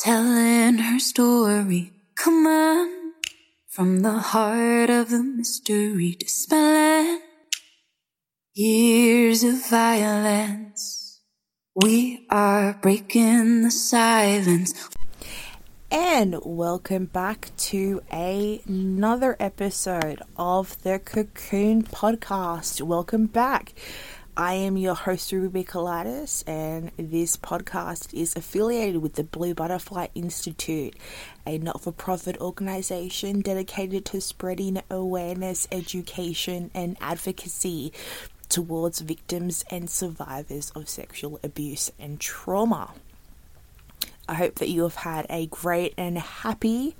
telling her story. Come on, from the heart of the mystery, dispelling years of violence. We are breaking the silence. And welcome back to another episode of the Cocoon Podcast. Welcome back. I am your host, Ruby Colitis, and this podcast is affiliated with the Blue Butterfly Institute, a not for profit organization dedicated to spreading awareness, education, and advocacy towards victims and survivors of sexual abuse and trauma. I hope that you have had a great and happy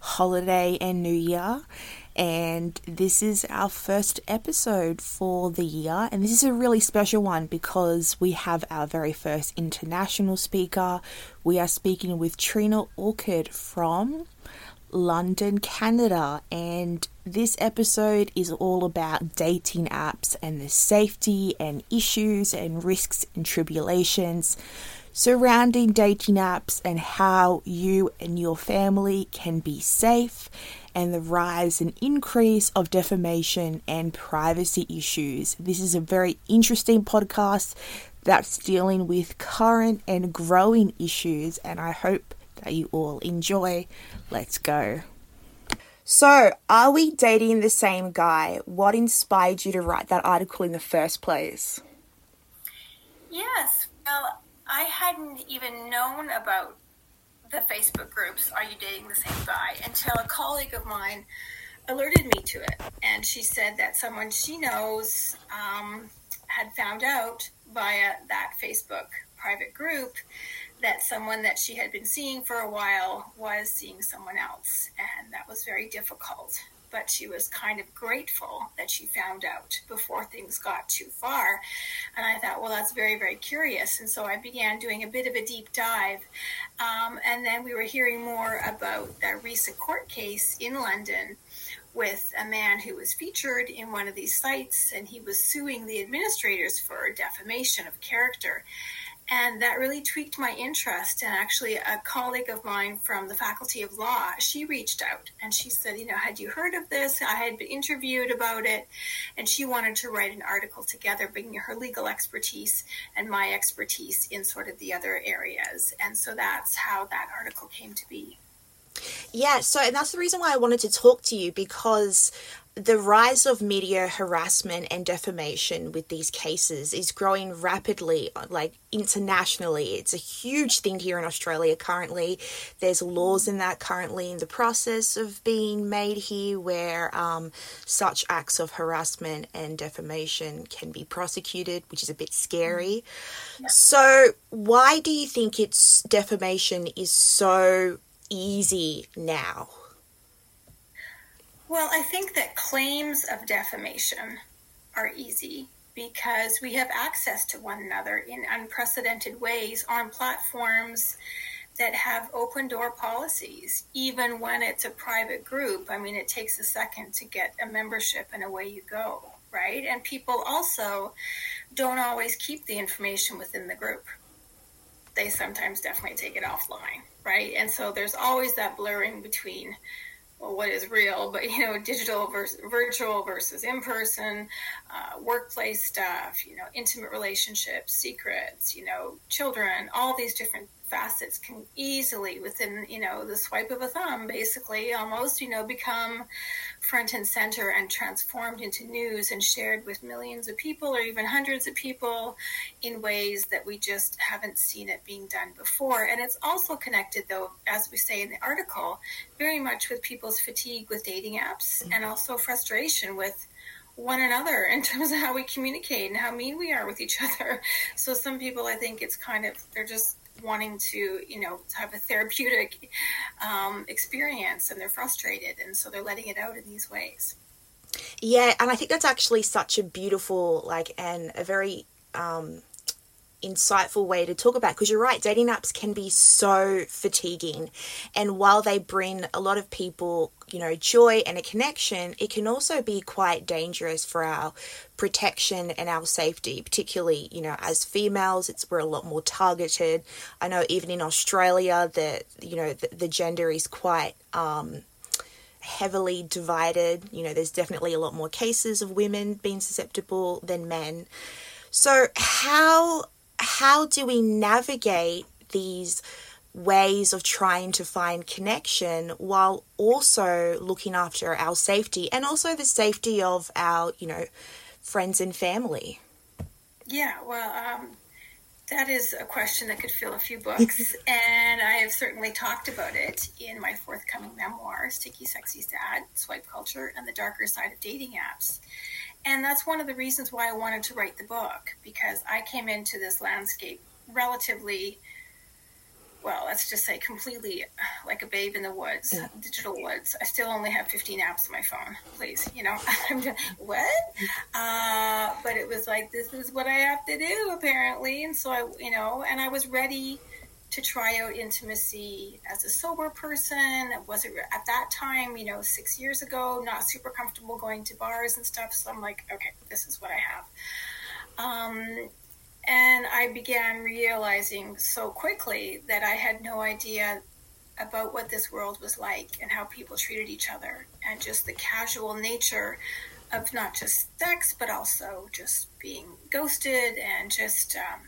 holiday and new year. And this is our first episode for the year. And this is a really special one because we have our very first international speaker. We are speaking with Treena Orchard from London, Canada. And this episode is all about dating apps and the safety and issues and risks and tribulations surrounding dating apps and how you and your family can be safe and the rise and increase of defamation and privacy issues. This is a very interesting podcast that's dealing with current and growing issues, and I hope that you all enjoy. Let's go. So, are we dating the same guy? What inspired you to write that article in the first place? Yes. Well, I hadn't even known about the Facebook groups, Are You Dating the Same Guy? until a colleague of mine alerted me to it. And she said that someone she knows um, had found out via that Facebook private group that someone that she had been seeing for a while was seeing someone else. And that was very difficult but she was kind of grateful that she found out before things got too far. And I thought, well, that's very, very curious. And so I began doing a bit of a deep dive. Um, and then we were hearing more about a recent court case in London with a man who was featured in one of these sites and he was suing the administrators for defamation of character. And that really tweaked my interest. And actually, a colleague of mine from the Faculty of Law, she reached out and she said, You know, had you heard of this? I had been interviewed about it. And she wanted to write an article together, bringing her legal expertise and my expertise in sort of the other areas. And so that's how that article came to be. Yeah, so and that's the reason why I wanted to talk to you because the rise of media harassment and defamation with these cases is growing rapidly, like internationally. It's a huge thing here in Australia currently. There's laws in that currently in the process of being made here where um, such acts of harassment and defamation can be prosecuted, which is a bit scary. Yeah. So, why do you think it's defamation is so easy now? Well, I think that claims of defamation are easy because we have access to one another in unprecedented ways on platforms that have open door policies, even when it's a private group. I mean, it takes a second to get a membership and away you go, right? And people also don't always keep the information within the group. They sometimes definitely take it offline, right? And so there's always that blurring between well, what is real, but you know, digital versus virtual versus in person, uh, workplace stuff, you know, intimate relationships, secrets, you know, children, all these different facets can easily, within you know the swipe of a thumb, basically almost you know become front and center and transformed into news and shared with millions of people or even hundreds of people in ways that we just haven't seen it being done before. And it's also connected, though, as we say in the article, very much with people's fatigue with dating apps mm-hmm. and also frustration with one another in terms of how we communicate and how mean we are with each other. So some people, I think it's kind of, they're just wanting to, you know, have a therapeutic um, experience and they're frustrated. And so they're letting it out in these ways. Yeah. And I think that's actually such a beautiful, like, and a very, um, insightful way to talk about because you're right dating apps can be so fatiguing. And while they bring a lot of people you know joy and a connection it can also be quite dangerous for our protection and our safety particularly you know as females it's we're a lot more targeted. I know even in australia the you know the, the gender is quite um heavily divided. You know there's definitely a lot more cases of women being susceptible than men. So how how do we navigate these ways of trying to find connection while also looking after our safety and also the safety of our, you know, friends and family? Yeah, well, um, that is a question that could fill a few books, and I have certainly talked about it in my forthcoming memoir, Sticky Sexy Sad, Swipe Culture, and the Darker Side of Dating Apps. And that's one of the reasons why I wanted to write the book because I came into this landscape relatively, well, let's just say completely like a babe in the woods, yeah. digital woods. I still only have 15 apps on my phone, please. You know, I'm just, what? Uh, but it was like, this is what I have to do apparently. And so I, you know, and I was ready to try out intimacy as a sober person. Was it at that time, you know, six years ago, not super comfortable going to bars and stuff. So I'm like, okay, this is what I have. Um, and I began realizing so quickly that I had no idea about what this world was like and how people treated each other and just the casual nature of not just sex, but also just being ghosted and just um,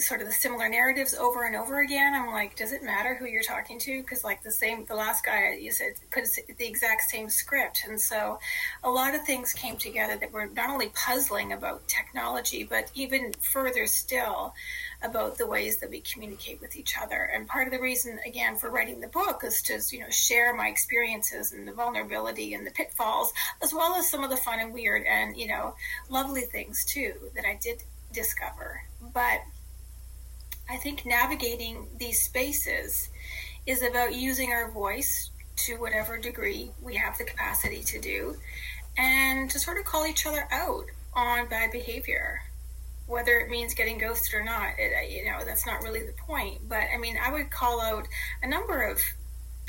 sort of the similar narratives over and over again. I'm like, does it matter who you're talking to? Because like the same, the last guy you said could the exact same script, and so a lot of things came together that were not only puzzling about technology, but even further still about the ways that we communicate with each other. And part of the reason, again, for writing the book is to you know share my experiences and the vulnerability and the pitfalls, as well as some of the fun and weird and you know lovely things too that I did discover, but I think navigating these spaces is about using our voice to whatever degree we have the capacity to do and to sort of call each other out on bad behavior whether it means getting ghosted or not. It, you know that's not really the point but i mean i would call out a number of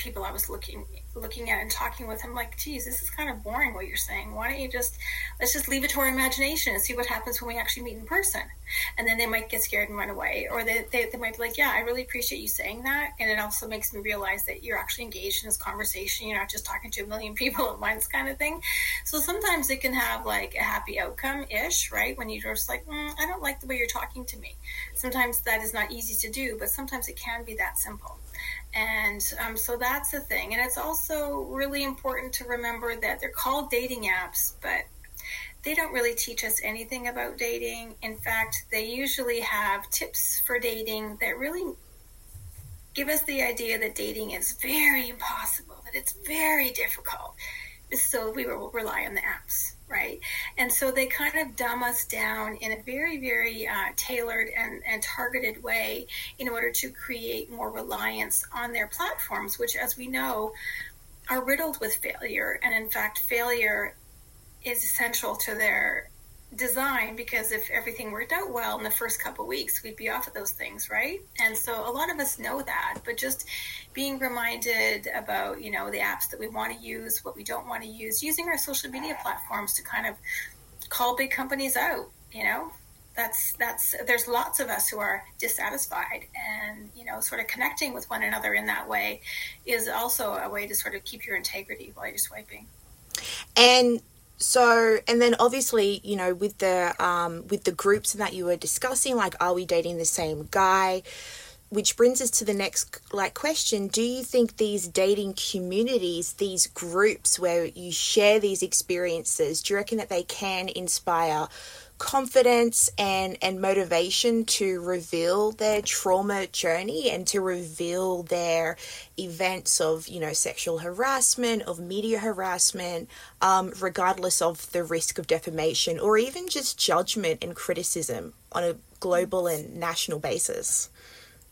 people I was looking looking at and talking with him like, geez, this is kind of boring what you're saying. Why don't you just let's just leave it to our imagination and see what happens when we actually meet in person? And then they might get scared and run away. Or they, they, they might be like, Yeah, I really appreciate you saying that. And it also makes me realize that you're actually engaged in this conversation. You're not just talking to a million people at once kind of thing. So sometimes it can have like a happy outcome ish, right? When you're just like, mm, I don't like the way you're talking to me. Sometimes that is not easy to do, but sometimes it can be that simple. And um, so that's the thing. And it's also really important to remember that they're called dating apps, but they don't really teach us anything about dating. In fact, they usually have tips for dating that really give us the idea that dating is very impossible, that it's very difficult. So we will rely on the apps right? And so they kind of dumb us down in a very, very uh, tailored and, and targeted way in order to create more reliance on their platforms, which, as we know, are riddled with failure. And in fact, failure is essential to their design because if everything worked out well in the first couple weeks, we'd be off of those things, right? And so a lot of us know that, but just being reminded about, you know, the apps that we want to use, what we don't want to use, using our social media platforms to kind of call big companies out, you know, that's that's there's lots of us who are dissatisfied and you know sort of connecting with one another in that way is also a way to sort of keep your integrity while you're swiping and so and then obviously you know with the um with the groups that you were discussing like are we dating the same guy? Which brings us to the next like question. Do you think these dating communities these groups where you share these experiences do you reckon that they can inspire confidence and and motivation to reveal their trauma journey and to reveal their events of you know sexual harassment of media harassment um, regardless of the risk of defamation or even just judgment and criticism on a global and national basis.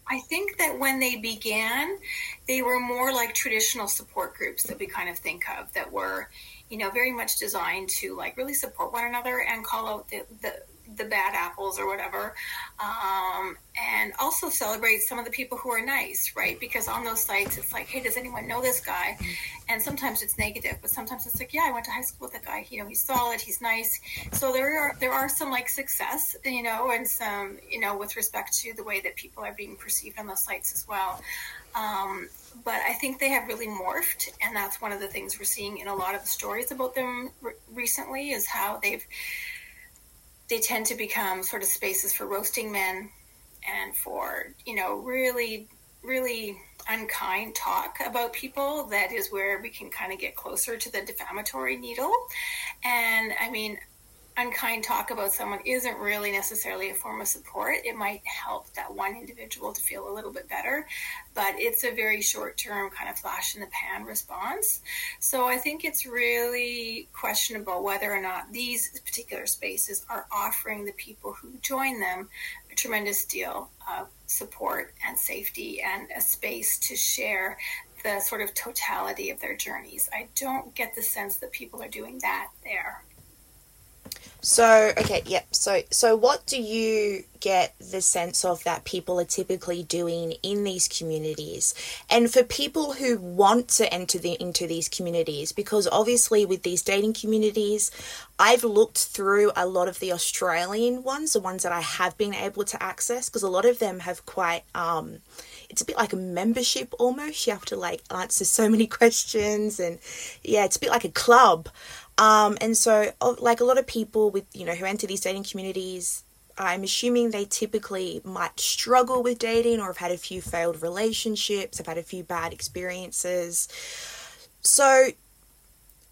I think that when they began, they were more like traditional support groups that we kind of think of that were, you know, very much designed to like really support one another and call out the, the the bad apples or whatever, um, and also celebrate some of the people who are nice, right? Because on those sites, it's like, hey, does anyone know this guy? And sometimes it's negative, but sometimes it's like, yeah, I went to high school with that guy. You know, he's solid, he's nice. So there are there are some like success, you know, and some you know with respect to the way that people are being perceived on those sites as well. Um, but I think they have really morphed, and that's one of the things we're seeing in a lot of the stories about them re- recently is how they've they tend to become sort of spaces for roasting men and for you know really really unkind talk about people. That is where we can kind of get closer to the defamatory needle. And i mean unkind talk about someone isn't really necessarily a form of support. It might help that one individual to feel a little bit better, but it's a very short term kind of flash in the pan response. So I think it's really questionable whether or not these particular spaces are offering the people who join them a tremendous deal of support and safety and a space to share the sort of totality of their journeys. I don't get the sense that people are doing that there. So, okay, yep. So, so what do you get the sense of that people are typically doing in these communities? And for people who want to enter the, into these communities, because obviously with these dating communities, I've looked through a lot of the Australian ones, the ones that I have been able to access, because a lot of them have quite, um, it's a bit like a membership almost. You have to like answer so many questions, and yeah, it's a bit like a club. Um, and so, like a lot of people with, you know, who enter these dating communities, I'm assuming they typically might struggle with dating or have had a few failed relationships, have had a few bad experiences. So,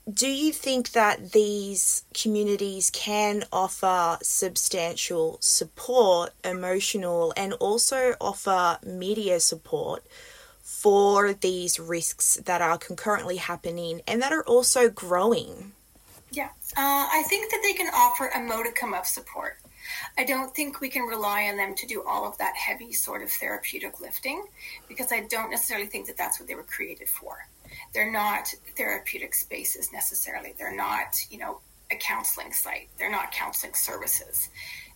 do you think that these communities can offer substantial support, emotional, and also offer media support for these risks that are concurrently happening and that are also growing? Yeah, uh, I think that they can offer a modicum of support. I don't think we can rely on them to do all of that heavy sort of therapeutic lifting because I don't necessarily think that that's what they were created for. They're not therapeutic spaces necessarily. They're not, you know, a counseling site. They're not counseling services.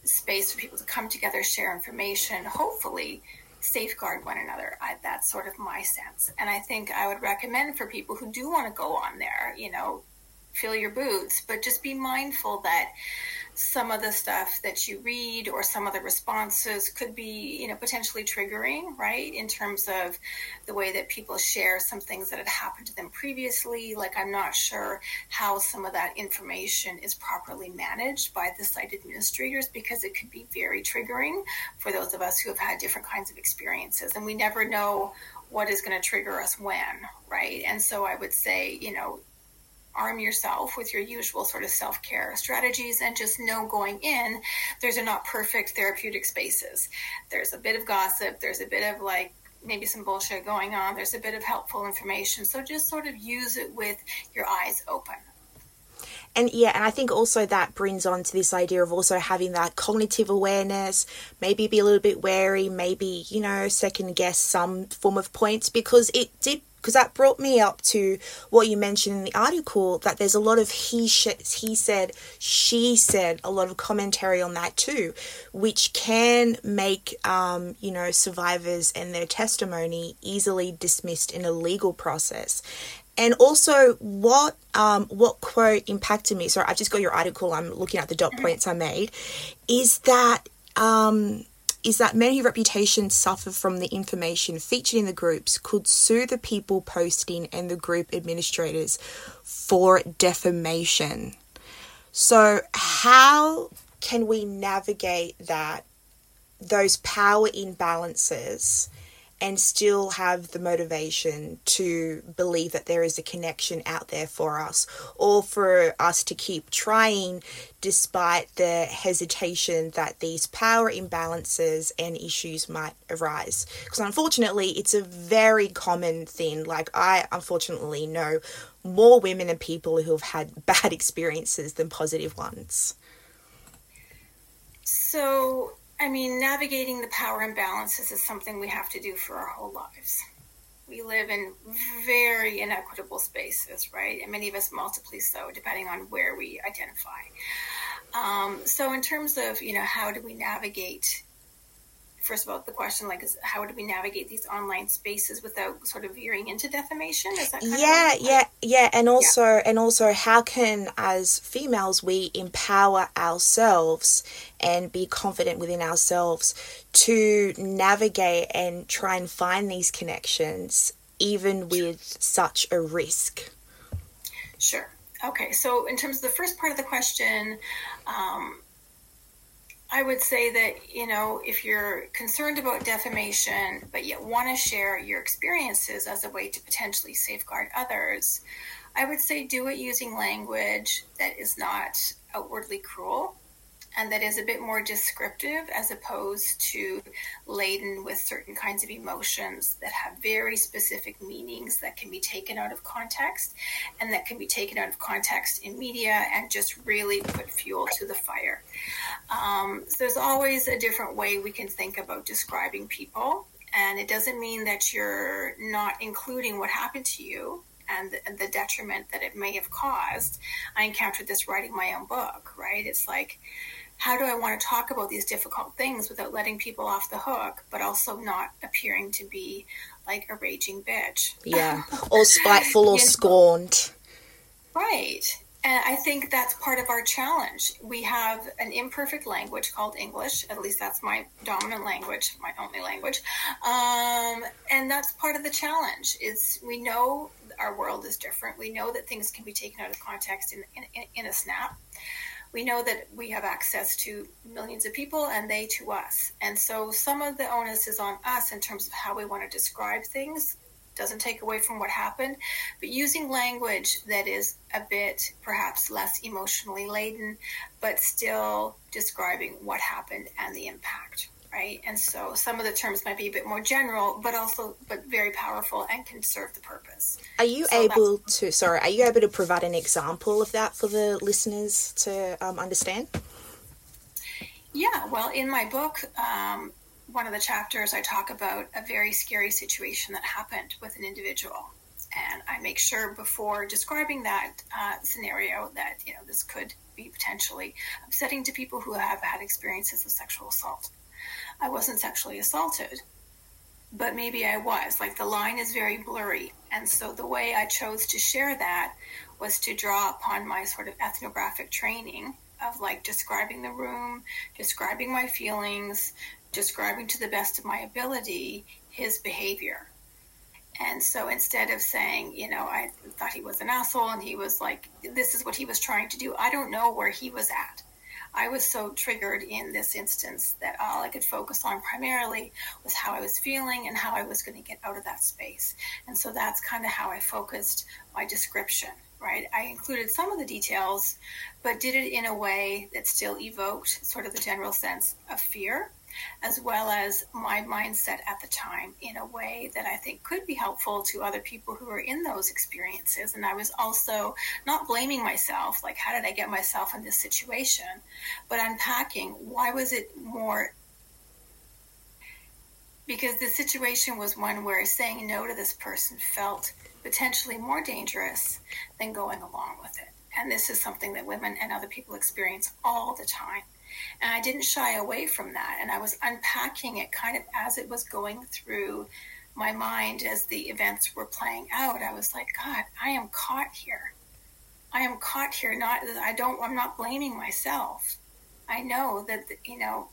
space for people to come together, share information, hopefully safeguard one another. I, that's sort of my sense. And I think I would recommend for people who do want to go on there, you know, fill your boots, but just be mindful that some of the stuff that you read or some of the responses could be, you know, potentially triggering, right? In terms of the way that people share some things that had happened to them previously. Like, I'm not sure how some of that information is properly managed by the site administrators because it could be very triggering for those of us who have had different kinds of experiences. And we never know what is going to trigger us when, right? And so I would say, you know, arm yourself with your usual sort of self care strategies and just know going in, there's are not perfect therapeutic spaces. There's a bit of gossip, there's a bit of like maybe some bullshit going on, there's a bit of helpful information. So just sort of use it with your eyes open. And yeah, and I think also that brings on to this idea of also having that cognitive awareness, maybe be a little bit wary, maybe, you know, second guess some form of points because it did because that brought me up to what you mentioned in the article that there's a lot of he sh- he said she said a lot of commentary on that too which can make um, you know survivors and their testimony easily dismissed in a legal process. And also what um, what quote impacted me so i've just got your article i'm looking at the dot points i made is that um, is that many reputations suffer from the information featured in the groups could sue the people posting and the group administrators for defamation. So, how can we navigate that those power imbalances and still have the motivation to believe that there is a connection out there for us or for us to keep trying despite the hesitation that these power imbalances and issues might arise. Because unfortunately it's a very common thing. Like i unfortunately know more women and people who have had bad experiences than positive ones. So I mean, navigating the power imbalances is something we have to do for our whole lives. We live in very inequitable spaces, right? And many of us multiply so, depending on where we identify. Um, so, in terms of you know, how do we navigate first of all, the question like is how do we navigate these online spaces without sort of veering into defamation? Is that yeah, yeah, yeah, and also yeah. and also how can as females we empower ourselves and be confident within ourselves to navigate and try and find these connections even with such a risk? Sure. Okay, so in terms of the first part of the question, um, I would say that, you know, if you're concerned about defamation, but yet want to share your experiences as a way to potentially safeguard others, I would say do it using language that is not outwardly cruel and that is a bit more descriptive as opposed to laden with certain kinds of emotions that have very specific meanings that can be taken out of context and that can be taken out of context in media and just really put fuel to the fire. Um, so there's always a different way we can think about describing people. And it doesn't mean that you're not including what happened to you and the, detriment that it may have caused. I encountered this writing my own book, right? It's like how do I want to talk about these difficult things without letting people off the hook, but also not appearing to be like a raging bitch? Yeah, or spiteful or scorned. Right. And I think that's part of our challenge. We have an imperfect language called English. At least that's my dominant language, my only language. Um, and that's part of the challenge. Is we know our world is different. We know that things can be taken out of context in, in, in a snap we know that we have access to millions of people and they to us. And so some of the onus is on us in terms of how we want to describe things. Doesn't take away from what happened, but using language that is a bit perhaps less emotionally laden, but still describing what happened and the impact right? And so some of the terms might be a bit more general, but also but very powerful and can serve the purpose. Are you so able to? Sorry, are you able to provide an example of that for the listeners to um, understand? Yeah, well, in my book, um, one of the chapters I talk about a very scary situation that happened with an individual. And I make sure before describing that uh, scenario that you know this could be potentially upsetting to people who have had experiences of sexual assault. I wasn't sexually assaulted, but maybe I was. Like the line is very blurry. And so the way I chose to share that was to draw upon my sort of ethnographic training of like describing the room, describing my feelings, describing to the best of my ability his behavior. And so instead of saying, you know, I thought he was an asshole and he was like, this is what he was trying to do, I don't know where he was at. I was so triggered in this instance that all I could focus on primarily was how I was feeling and how I was going to get out of that space. And so that's kind of how I focused my description, right? I included some of the details, but did it in a way that still evoked sort of the general sense of fear as well as my mindset at the time in a way that I think could be helpful to other people who are in those experiences. And I was also not blaming myself, like, how did I get myself in this situation, but unpacking why was it more. Because the situation was one where saying no to this person felt potentially more dangerous than going along with it. And this is something that women and other people experience all the time. And I didn't shy away from that. And I was unpacking it kind of as it was going through my mind as the events were playing out. I was like, God, I am caught here. I am caught here. Not, I don't, I'm not blaming myself. I know that, you know,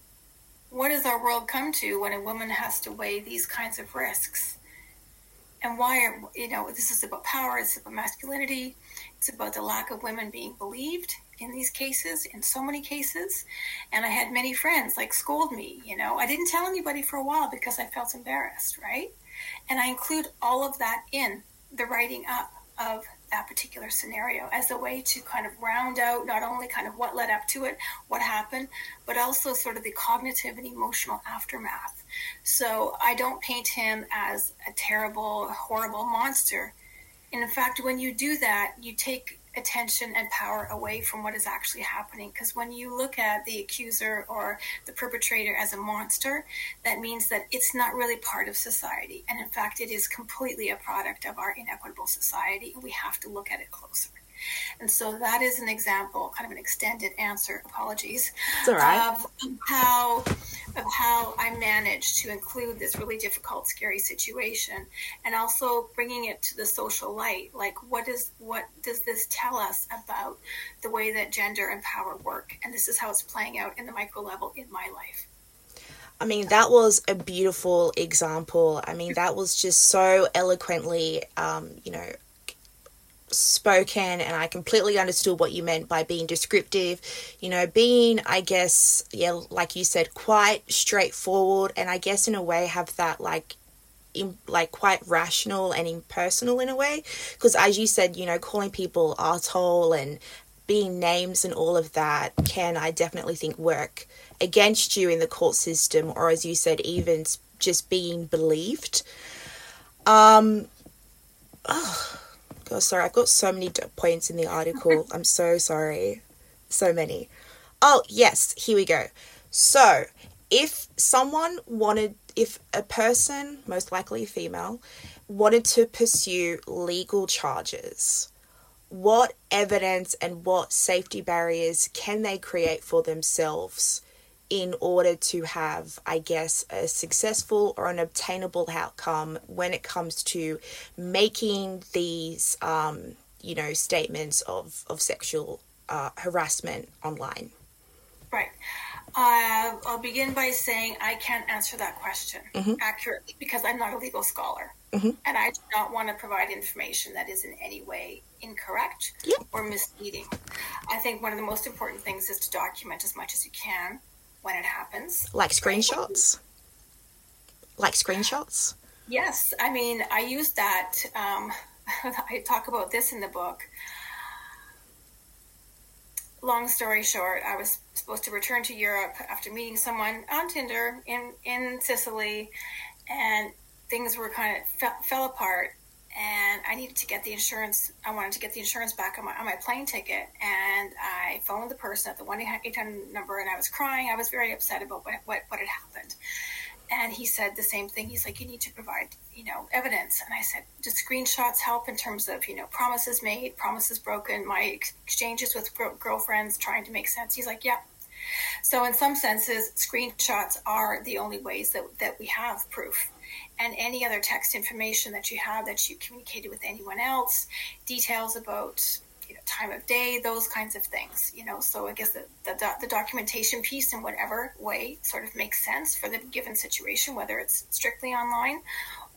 what does our world come to when a woman has to weigh these kinds of risks? And why are, you know, this is about power, it's about masculinity, it's about the lack of women being believed in these cases, in so many cases. And I had many friends like scold me, you know. I didn't tell anybody for a while because I felt embarrassed, right? And I include all of that in the writing up of that particular scenario as a way to kind of round out not only kind of what led up to it, what happened, but also sort of the cognitive and emotional aftermath. So I don't paint him as a terrible, horrible monster. And in fact, when you do that, you take attention and power away from what is actually happening. Because when you look at the accuser or the perpetrator as a monster, that means that it's not really part of society. And in fact, it is completely a product of our inequitable society. And we have to look at it closer. And so that is an example, kind of an extended answer, apologies, right. of how of how I managed to include this really difficult, scary situation, and also bringing it to the social light. Like, what is what does this tell us about the way that gender and power work? And this is how it's playing out in the micro level in my life. I mean, that was a beautiful example. I mean, that was just so eloquently, um, you know, spoken and I completely understood what you meant by being descriptive. You know, being, I guess, yeah, like you said, quite straightforward and I guess in a way have that like in, like quite rational and impersonal in a way. Because as you said you know calling people asshole and being names and all of that can i definitely think work against you in the court system or as you said even just being believed. Um oh God, sorry, I've got so many points in the article. I'm so sorry. So many. Oh, yes, here we go. So, if someone wanted, if a person, most likely female, wanted to pursue legal charges, what evidence and what safety barriers can they create for themselves in order to have, I guess, a successful or an obtainable outcome when it comes to making these, um, you know, statements of, of sexual uh, harassment online? Right. Uh, I'll begin by saying I can't answer that question mm-hmm. accurately because I'm not a legal scholar. Mm-hmm. And I do not want to provide information that is in any way incorrect yep. or misleading. I think one of the most important things is to document as much as you can when it happens. Like screenshots? Like screenshots? Yes. I mean, I use that. Um, I talk about this in the book. Long story short, I was supposed to return to Europe after meeting someone on Tinder in, in Sicily, and things were kind of fell, fell apart and I needed to get the insurance. I wanted to get the insurance back on my, on my plane ticket. And I phoned the person at the 1 800 number and I was crying. I was very upset about what, what, what had happened. And he said the same thing. He's like, you need to provide, you know, evidence. And I said, do screenshots help in terms of, you know, promises made, promises broken, my exchanges with girlfriends trying to make sense? He's like, yeah. So in some senses, screenshots are the only ways that, that we have proof and any other text information that you have that you communicated with anyone else, details about you know, time of day, those kinds of things. You know, so I guess the, the, the documentation piece in whatever way sort of makes sense for the given situation, whether it's strictly online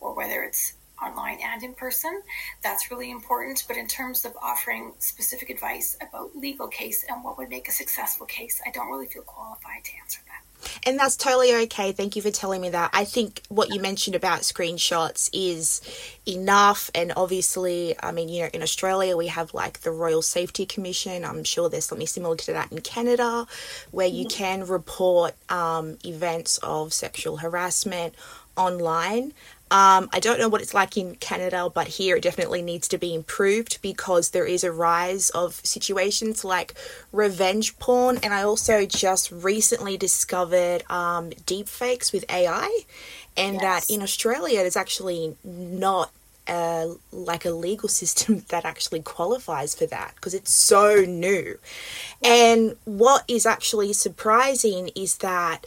or whether it's online and in person. That's really important. But in terms of offering specific advice about legal case and what would make a successful case, I don't really feel qualified to answer that. And that's totally okay. Thank you for telling me that. I think what you mentioned about screenshots is enough. And obviously, I mean, you know, in Australia, we have like the Royal Safety Commission. I'm sure there's something similar to that in Canada, where you mm-hmm. can report um, events of sexual harassment online. Um, I don't know what it's like in Canada, but here it definitely needs to be improved because there is a rise of situations like revenge porn. And I also just recently discovered um, deepfakes with AI, and yes. that in Australia there's actually not uh, like a legal system that actually qualifies for that because it's so new. And what is actually surprising is that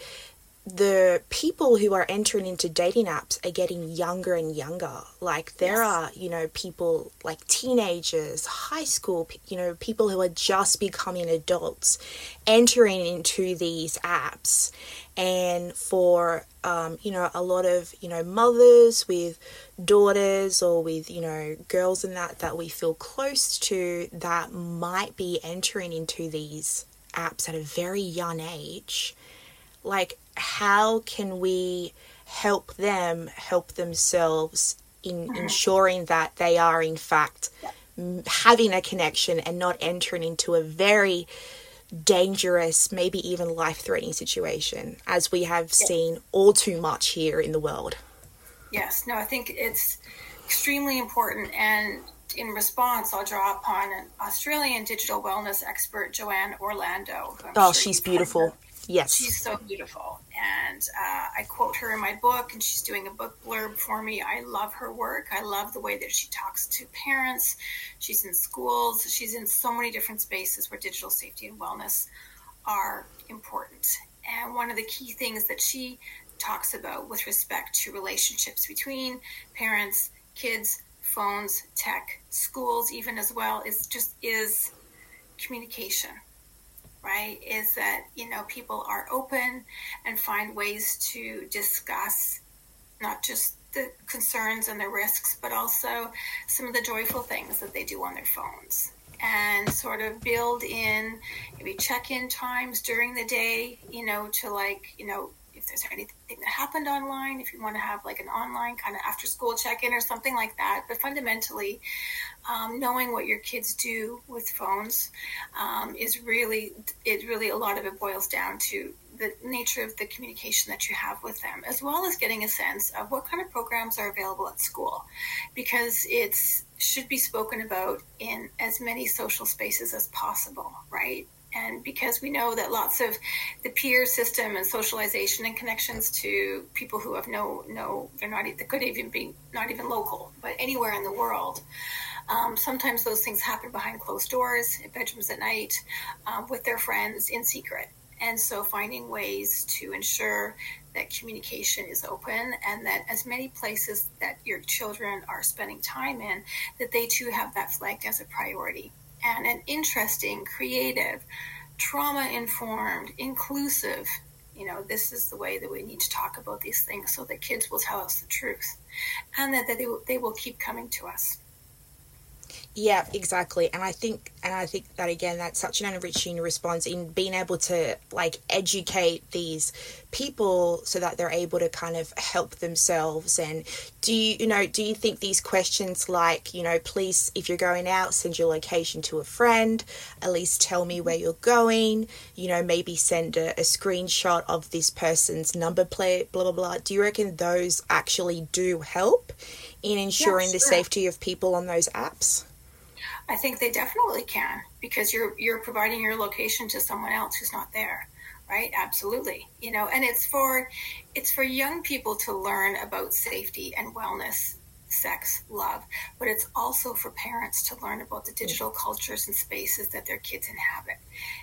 the people who are entering into dating apps are getting younger and younger. Like there yes. are, you know, people like teenagers, high school, you know, people who are just becoming adults entering into these apps. And for, um, you know, a lot of, you know, mothers with daughters or with, you know, girls and that that we feel close to that might be entering into these apps at a very young age. Like how can we help them help themselves in mm-hmm. ensuring that they are in fact having a connection and not entering into a very dangerous maybe even life-threatening situation as we have seen all too much here in the world yes no i think it's extremely important and in response, I'll draw upon an Australian digital wellness expert, Joanne Orlando. Oh, sure she's beautiful Yes. She's so beautiful. And uh, I quote her in my book, and she's doing a book blurb for me. I love her work. I love the way that she talks to parents. She's in schools. She's in so many different spaces where digital safety and wellness are important. And one of the key things that she talks about with respect to relationships between parents, kids, phones, tech, schools, even as well, is just is communication right? Is that, you know, people are open and find ways to discuss not just the concerns and the risks, but also some of the joyful things that they do on their phones. And sort of build in maybe check in times during the day, you know, to like, you know, if there's anything that happened online, if you want to have like an online kind of after school check in or something like that. But fundamentally, um, knowing what your kids do with phones um, is really, it really, a lot of it boils down to the nature of the communication that you have with them, as well as getting a sense of what kind of programs are available at school, because it's should be spoken about in as many social spaces as possible, right? And because we know that lots of the peer system and socialization and connections to people who have no no they're not they could even be not even local but anywhere in the world um, sometimes those things happen behind closed doors in bedrooms at night um, with their friends in secret. And so finding ways to ensure that communication is open and that as many places that your children are spending time in that they too have that flagged as a priority and an interesting, creative, trauma informed, inclusive. You know, this is the way that we need to talk about these things so that kids will tell us the truth and that they, they will keep coming to us. Yeah, exactly. And I think and I think that again that's such an enriching response in being able to like educate these people so that they're able to kind of help themselves and do you you know, do you think these questions like, you know, please if you're going out, send your location to a friend, at least tell me where you're going, you know, maybe send a, a screenshot of this person's number plate, blah blah blah. Do you reckon those actually do help in ensuring the safety of people on those apps? I think they definitely can because you're you're providing your location to someone else who's not there, right? Absolutely, you know, and it's for it's for young people to learn about safety and wellness, sex, love, but it's also for parents to learn about the mm. digital cultures and spaces that their kids inhabit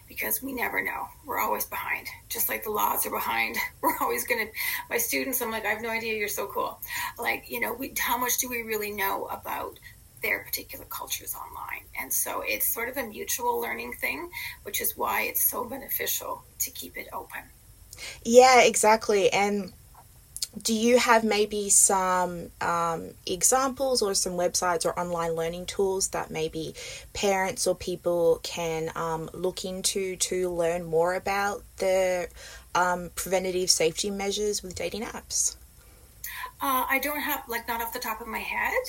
because we never know. We're always behind, just like the laws are behind. We're always going to, my students, I'm like, I have no idea, you're so cool. Like, you know, we, how much do we really know about their particular cultures online. And so it's sort of a mutual learning thing, which is why it's so beneficial to keep it open. Yeah, exactly. And do you have maybe some um, examples or some websites or online learning tools that maybe parents or people can um, look into to learn more about the um, preventative safety measures with dating apps? Uh, I don't have, like, not off the top of my head,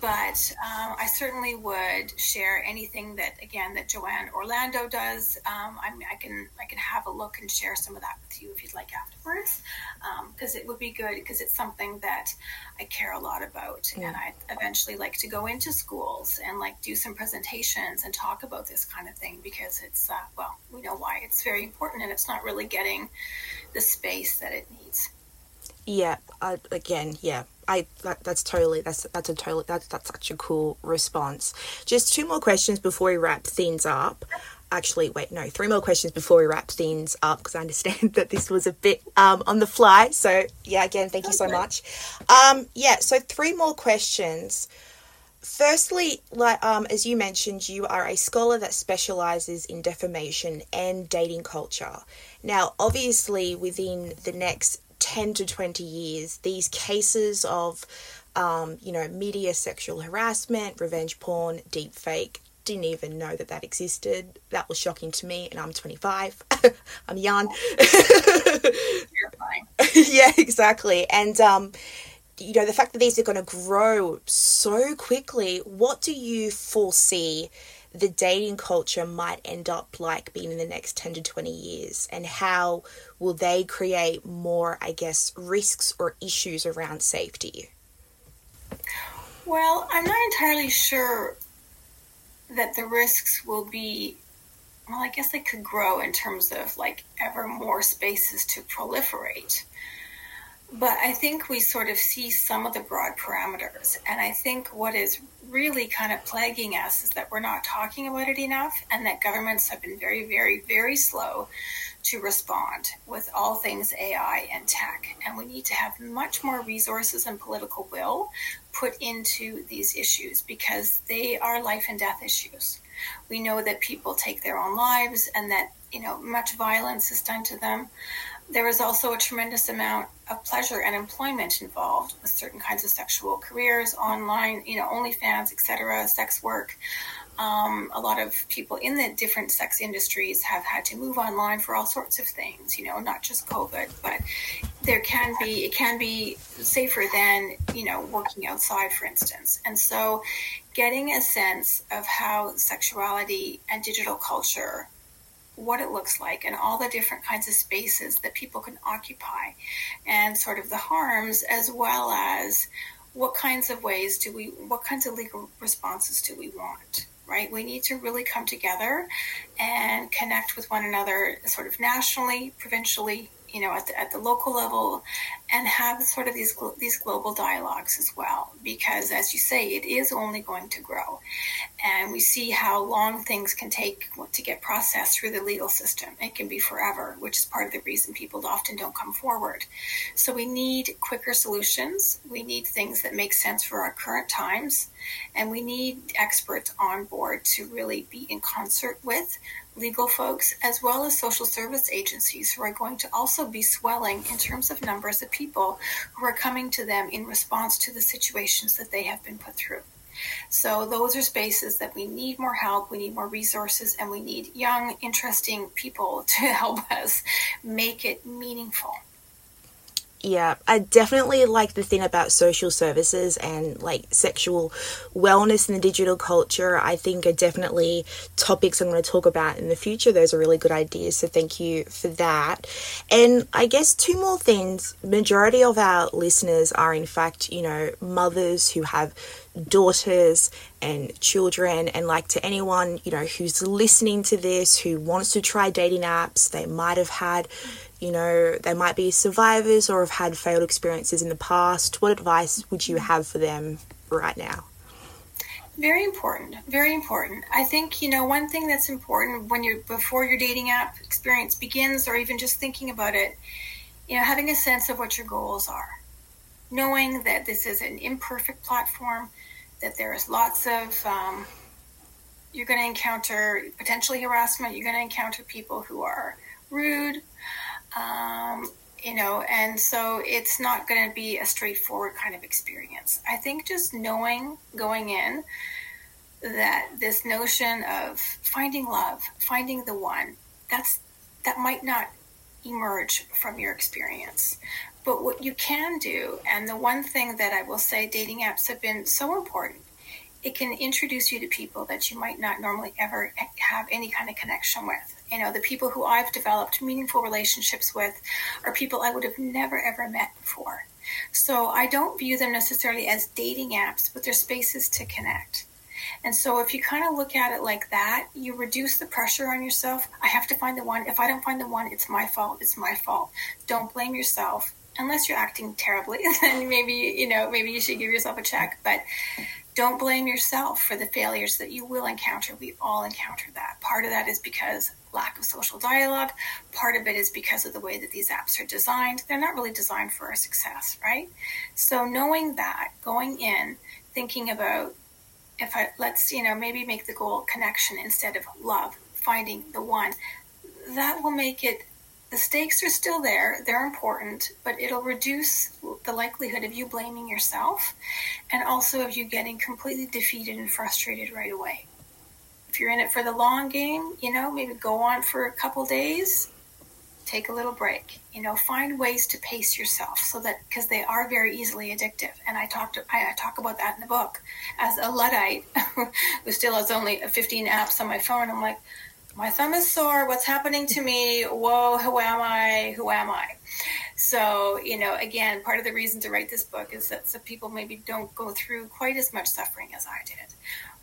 but um, I certainly would share anything that, again, that Joanne Orlando does. Um, I, I can, I can have a look and share some of that with you if you'd like afterwards, because um, it would be good because it's something that I care a lot about, mm. and I eventually like to go into schools and like do some presentations and talk about this kind of thing because it's, uh, well, we know why it's very important, and it's not really getting the space that it needs. Yeah, I, again, yeah, I that, that's totally that's that's a totally that's that's such a cool response. Just two more questions before we wrap things up. Actually, wait, no, three more questions before we wrap things up because I understand that this was a bit um, on the fly. So yeah, again, thank you so much. Um, yeah, so three more questions. Firstly, like um, as you mentioned, you are a scholar that specializes in defamation and dating culture. Now, obviously, within the next 10 to 20 years, these cases of, um, you know, media sexual harassment, revenge porn, deep fake, didn't even know that that existed. That was shocking to me, and I'm 25. I'm young. Terrifying. Yeah, exactly. And, um, you know, the fact that these are going to grow so quickly, what do you foresee the dating culture might end up like being in the next 10 to 20 years and how will they create more i guess risks or issues around safety well i'm not entirely sure that the risks will be well, I guess they could grow in terms of like ever more spaces to proliferate. But I think we sort of see some of the broad parameters. And I think what is really kind of plaguing us is that we're not talking about it enough and that governments have been very, very, very slow to respond with all things AI and tech. And we need to have much more resources and political will put into these issues because they are life and death issues. We know that people take their own lives and that, you know, much violence is done to them there is also a tremendous amount of pleasure and employment involved with certain kinds of sexual careers, online, you know, OnlyFans, etc., sex work. Um, a lot of people in the different sex industries have had to move online for all sorts of things, you know, not just COVID, but there can be, it can be safer than, you know, working outside, for instance. And so getting a sense of how sexuality and digital culture what it looks like and all the different kinds of spaces that people can occupy and sort of the harms as well as what kinds of ways do we what kinds of legal responses do we want right? We need to really come together and connect with one another sort of nationally provincially you know, at the, at the local level and have sort of these, these global dialogues as well. Because as you say, it is only going to grow. And we see how long things can take to get processed through the legal system. It can be forever, which is part of the reason people often don't come forward. So we need quicker solutions. We need things that make sense for our current times. And we need experts on board to really be in concert with legal folks, as well as social service agencies who are going to also be swelling in terms of numbers of people who are coming to them in response to the situations that they have been put through. So, those are spaces that we need more help, we need more resources, and we need young, interesting people to help us make it meaningful. Yeah, I definitely like the thing about social services and like sexual wellness in the digital culture. I think are definitely topics I'm going to talk about in the future. Those are really good ideas, so thank you for that. And I guess two more things. Majority of our listeners are in fact, you know, mothers who have daughters and children and like to anyone you know who's listening to this who wants to try dating apps they might have had you know, they might be survivors or have had failed experiences in the past. What advice would you have for them right now? Very important. Very important. I think, you know, one thing that's important when you're before your dating app experience begins or even just thinking about it, you know, having a sense of what your goals are. Knowing that this is an imperfect platform, that there is lots of um, you're going to encounter potentially harassment. You're going to encounter people who are rude, um, you know, and so it's not going to be a straightforward kind of experience. I think just knowing going in that this notion of finding love, finding the one, that's that might not emerge from your experience. But what you can do, and the one thing that I will say dating apps have been so important, it can introduce you to people that you might not normally ever have any kind of connection with you know, the people who I've developed meaningful relationships with are people I would have never ever met before. So I don't view them necessarily as dating apps, but they're spaces to connect. And so if you kind of look at it like that, you reduce the pressure on yourself. I have to find the one. If I don't find the one, it's my fault. It's my fault. Don't blame yourself. Unless you're acting terribly, then maybe, you know, maybe you should give yourself a check. But don't blame yourself for the failures that you will encounter. We all encounter that. Part of that is because lack of social dialogue. Part of it is because of the way that these apps are designed. They're not really designed for our success, right? So knowing that, going in, thinking about if I let's, you know, maybe make the goal connection instead of love, finding the one, that will make it the stakes are still there, they're important, but it'll reduce the likelihood of you blaming yourself and also of you getting completely defeated and frustrated right away. If you're in it for the long game, you know, maybe go on for a couple days, take a little break. You know, find ways to pace yourself so that because they are very easily addictive. And I talked I, talk about that in the book. As a luddite who still has only 15 apps on my phone, I'm like, my thumb is sore. What's happening to me? Whoa, who am I? Who am I? So, you know, again, part of the reason to write this book is that some people maybe don't go through quite as much suffering as I did,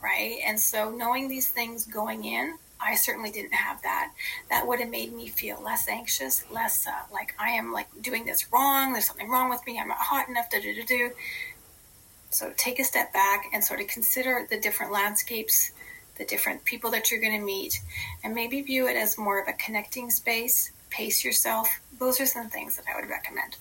right? And so, knowing these things going in I certainly didn't have that. That would have made me feel less anxious, less uh, like I am like doing this wrong. There's something wrong with me. I'm not hot enough. Da da da do. So take a step back and sort of consider the different landscapes, the different people that you're going to meet, and maybe view it as more of a connecting space. Pace yourself. Those are some things that I would recommend.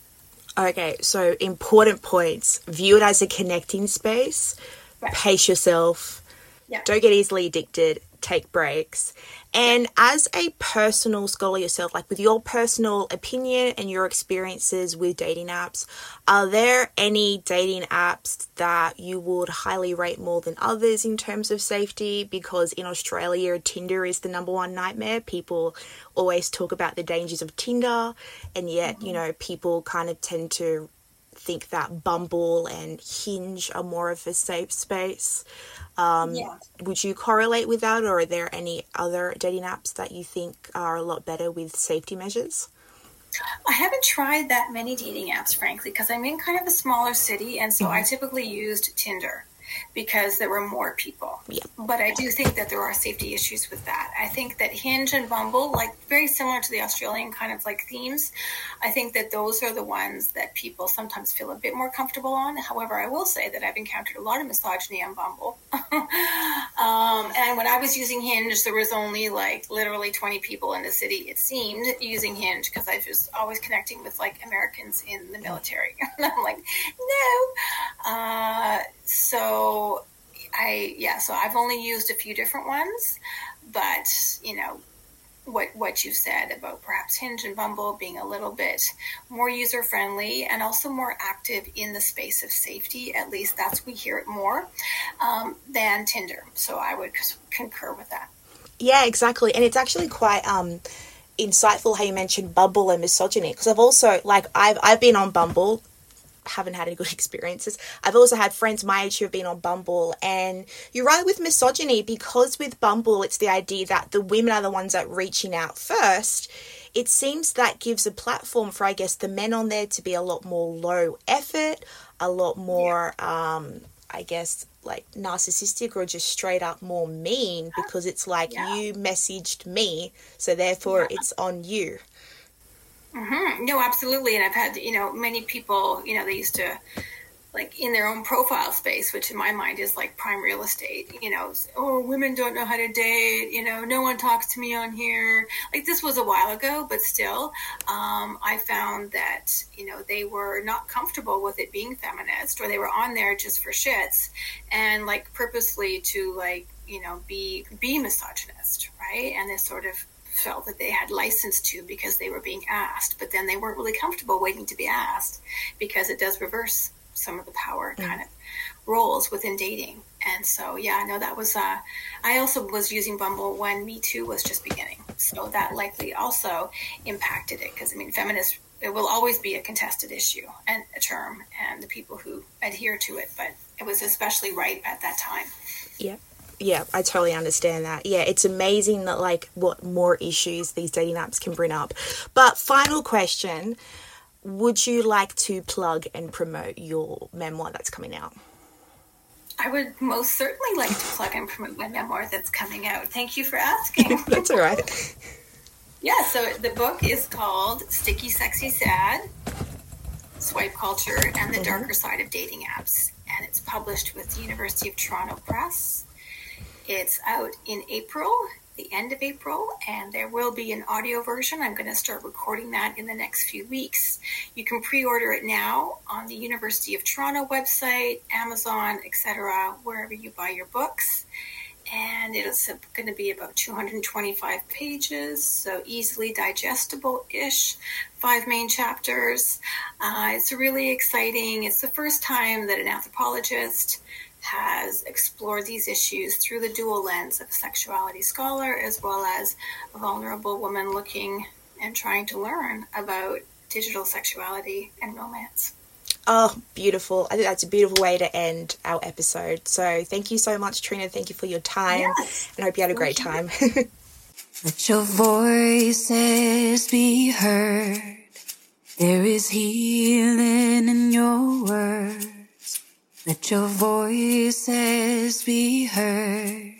Okay, so important points. View it as a connecting space. Right. Pace yourself. Yeah. Don't get easily addicted take breaks. And as a personal scholar yourself, like with your personal opinion and your experiences with dating apps, are there any dating apps that you would highly rate more than others in terms of safety? Because in Australia, Tinder is the number one nightmare. People always talk about the dangers of Tinder, and yet, mm-hmm. you know, people kind of tend to think that Bumble and Hinge are more of a safe space. Um, yeah. Would you correlate with that, or are there any other dating apps that you think are a lot better with safety measures? I haven't tried that many dating apps, frankly, because I'm in kind of a smaller city, and so mm-hmm. I typically used Tinder because there were more people. Yeah. But I do think that there are safety issues with that. I think that Hinge and Bumble, like very similar to the Australian kind of like themes, I think that those are the ones that people sometimes feel a bit more comfortable on. However, I will say that I've encountered a lot of misogyny on Bumble. um, and when I was using Hinge, there was only like literally 20 people in the city, it seemed, using Hinge because I was always connecting with like Americans in the military. and I'm like, no. Uh, so I yeah, so I've only used a few different ones, but you know what what you said about perhaps Hinge and Bumble being a little bit more user friendly and also more active in the space of safety. At least that's we hear it more um, than Tinder. So I would concur with that. Yeah, exactly, and it's actually quite. Um, insightful how you mentioned Bumble and misogyny because I've also like I've I've been on Bumble haven't had any good experiences. I've also had friends my age who have been on Bumble, and you're right with misogyny because with Bumble, it's the idea that the women are the ones that reaching out first. It seems that gives a platform for, I guess, the men on there to be a lot more low effort, a lot more, yeah. um, I guess, like narcissistic or just straight up more mean because it's like yeah. you messaged me, so therefore yeah. it's on you. Mm-hmm. No, absolutely. And I've had, you know, many people, you know, they used to like in their own profile space, which in my mind is like prime real estate, you know, oh, women don't know how to date, you know, no one talks to me on here. Like this was a while ago, but still, um, I found that, you know, they were not comfortable with it being feminist or they were on there just for shits and like purposely to like, you know, be, be misogynist, right? And this sort of felt that they had license to because they were being asked, but then they weren't really comfortable waiting to be asked because it does reverse some of the power mm. kind of roles within dating. And so, yeah, I know that was, uh, I also was using Bumble when Me Too was just beginning. So that likely also impacted it because, I mean, feminist, it will always be a contested issue and a term and the people who adhere to it, but it was especially right at that time. Yep yeah, I totally understand that. Yeah, it's amazing that like what more issues these dating apps can bring up. But final question, would you like to plug and promote your memoir that's coming out? I would most certainly like to plug and promote my memoir that's coming out. Thank you for asking. that's all right. yeah, so the book is called Sticky Sexy Sad Swipe Culture and the mm-hmm. Darker Side of Dating Apps. And it's published with the University of Toronto Press. It's out in April, the end of April, and there will be an audio version. I'm going to start recording that in the next few weeks. You can pre-order it now on the University of Toronto website, Amazon, etc., wherever you buy your books. And it's going to be about 225 pages, so easily digestible ish. Five main chapters. Uh, it's really exciting. It's the first time that an anthropologist has explored these issues through the dual lens of a sexuality scholar as well as a vulnerable woman looking and trying to learn about digital sexuality and romance. Oh, beautiful. I think that's a beautiful way to end our episode. So thank you so much, Treena. Thank you for your time. Yes. And I hope you had a great time. Let your voices be heard. There is healing in your words. Let your voices be heard.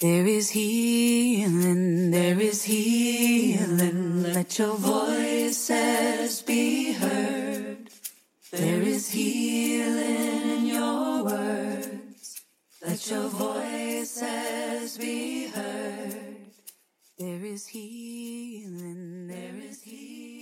There is healing, there is healing. Let your voices be heard. There is healing in your words. Let your voices be heard. There is healing, there is healing.